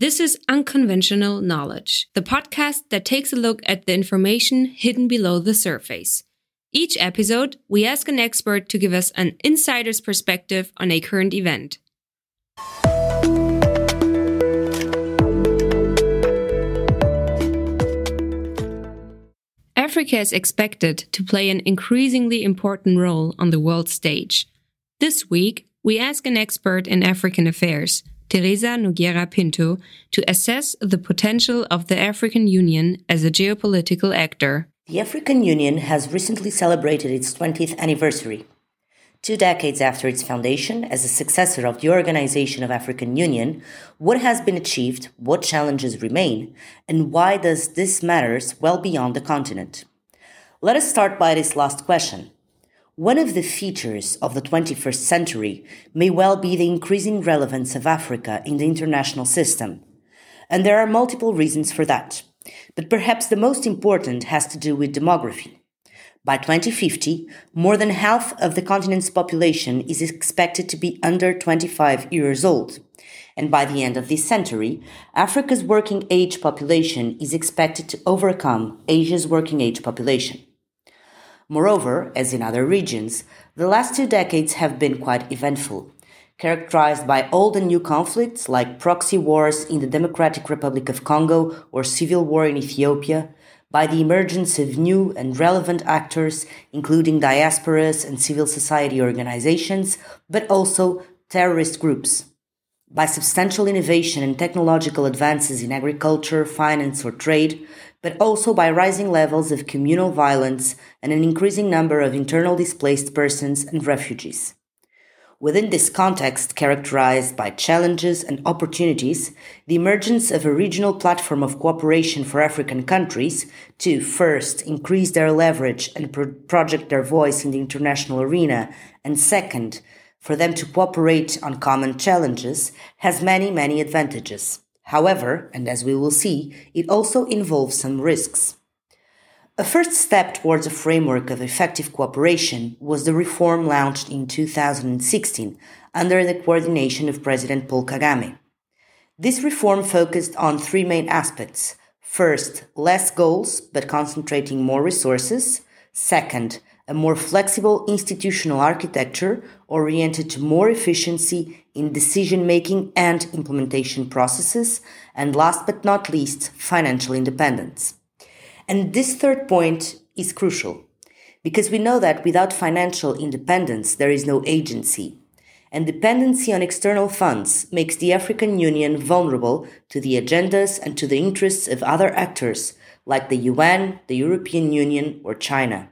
This is Unconventional Knowledge, the podcast that takes a look at the information hidden below the surface. Each episode, we ask an expert to give us an insider's perspective on a current event. Africa is expected to play an increasingly important role on the world stage. This week, we ask an expert in African affairs Teresa Nogueira Pinto, to assess the potential of the African Union as a geopolitical actor. The African Union has recently celebrated its 20th anniversary. Two decades after its foundation as a successor of the Organization of African Union, what has been achieved, what challenges remain, and why does this matters well beyond the continent? Let us start by this last question. One of the features of the 21st century may well be the increasing relevance of Africa in the international system. And there are multiple reasons for that. But perhaps the most important has to do with demography. By 2050, more than half of the continent's population is expected to be under 25 years old. And by the end of this century, Africa's working age population is expected to overcome Asia's working age population. Moreover, as in other regions, the last two decades have been quite eventful, characterized by old and new conflicts like proxy wars in the Democratic Republic of Congo or civil war in Ethiopia, by the emergence of new and relevant actors, including diasporas and civil society organizations, but also terrorist groups, by substantial innovation and technological advances in agriculture, finance, or trade, but also by rising levels of communal violence and an increasing number of internal displaced persons and refugees. Within this context, characterized by challenges and opportunities, the emergence of a regional platform of cooperation for African countries to first increase their leverage and pro- project their voice in the international arena, and second, for them to cooperate on common challenges, has many, many advantages. However, and as we will see, it also involves some risks. A first step towards a framework of effective cooperation was the reform launched in 2016 under the coordination of President Paul Kagame. This reform focused on three main aspects. First, less goals, but concentrating more resources. Second, a more flexible institutional architecture oriented to more efficiency in decision making and implementation processes, and last but not least, financial independence. And this third point is crucial because we know that without financial independence, there is no agency. And dependency on external funds makes the African Union vulnerable to the agendas and to the interests of other actors like the UN, the European Union, or China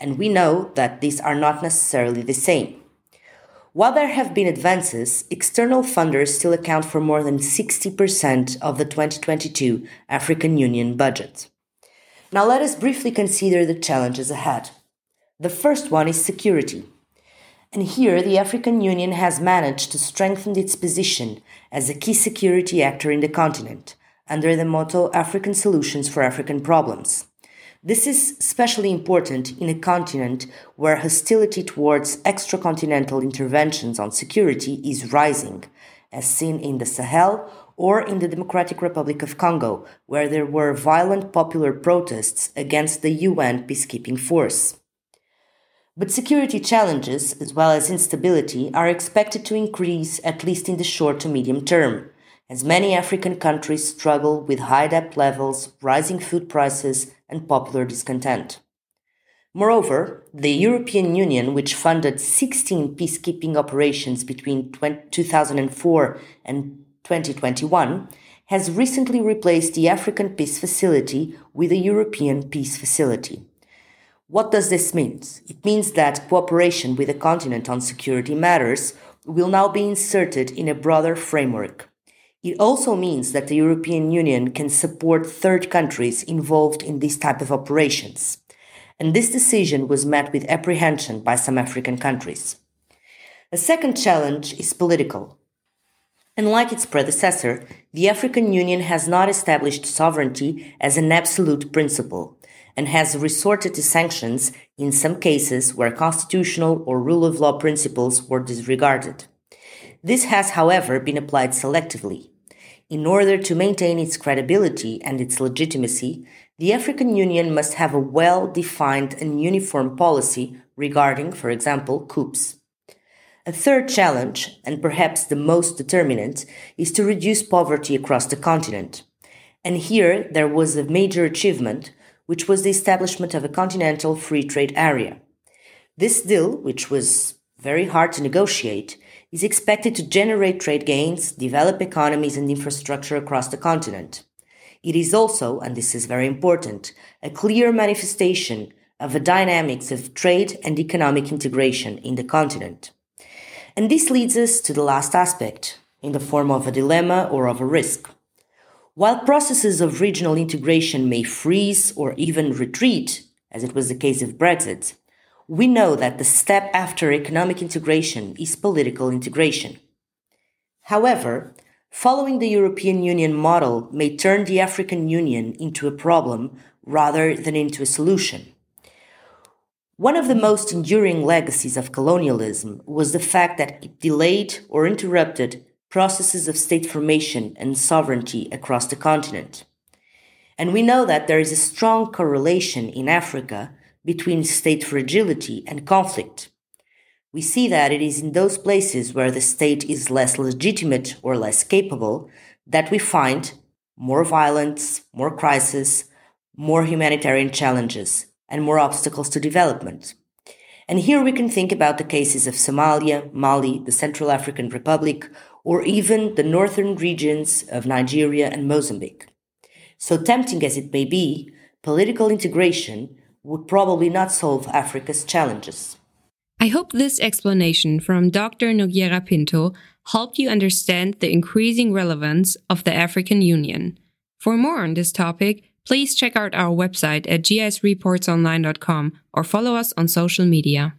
and we know that these are not necessarily the same. While there have been advances, external funders still account for more than 60% of the 2022 African Union budget. Now let us briefly consider the challenges ahead. The first one is security. And here, the African Union has managed to strengthen its position as a key security actor in the continent under the motto African Solutions for African Problems. This is especially important in a continent where hostility towards extracontinental interventions on security is rising, as seen in the Sahel or in the Democratic Republic of Congo, where there were violent popular protests against the UN peacekeeping force. But security challenges, as well as instability, are expected to increase at least in the short to medium term, as many African countries struggle with high debt levels, rising food prices, and popular discontent. Moreover, the European Union, which funded 16 peacekeeping operations between 2004 and 2021, has recently replaced the African Peace Facility with a European Peace Facility. What does this mean? It means that cooperation with the continent on security matters will now be inserted in a broader framework. It also means that the European Union can support third countries involved in this type of operations. And this decision was met with apprehension by some African countries. A second challenge is political. Unlike its predecessor, the African Union has not established sovereignty as an absolute principle and has resorted to sanctions in some cases where constitutional or rule of law principles were disregarded. This has, however, been applied selectively. In order to maintain its credibility and its legitimacy, the African Union must have a well defined and uniform policy regarding, for example, coups. A third challenge, and perhaps the most determinant, is to reduce poverty across the continent. And here there was a major achievement, which was the establishment of a continental free trade area. This deal, which was very hard to negotiate, is expected to generate trade gains, develop economies and infrastructure across the continent. It is also, and this is very important, a clear manifestation of the dynamics of trade and economic integration in the continent. And this leads us to the last aspect, in the form of a dilemma or of a risk. While processes of regional integration may freeze or even retreat, as it was the case of Brexit, we know that the step after economic integration is political integration. However, following the European Union model may turn the African Union into a problem rather than into a solution. One of the most enduring legacies of colonialism was the fact that it delayed or interrupted processes of state formation and sovereignty across the continent. And we know that there is a strong correlation in Africa between state fragility and conflict. We see that it is in those places where the state is less legitimate or less capable that we find more violence, more crisis, more humanitarian challenges, and more obstacles to development. And here we can think about the cases of Somalia, Mali, the Central African Republic, or even the northern regions of Nigeria and Mozambique. So tempting as it may be, political integration would probably not solve Africa's challenges. I hope this explanation from Dr. Nogueira Pinto helped you understand the increasing relevance of the African Union. For more on this topic, Please check out our website at gisreportsonline.com or follow us on social media.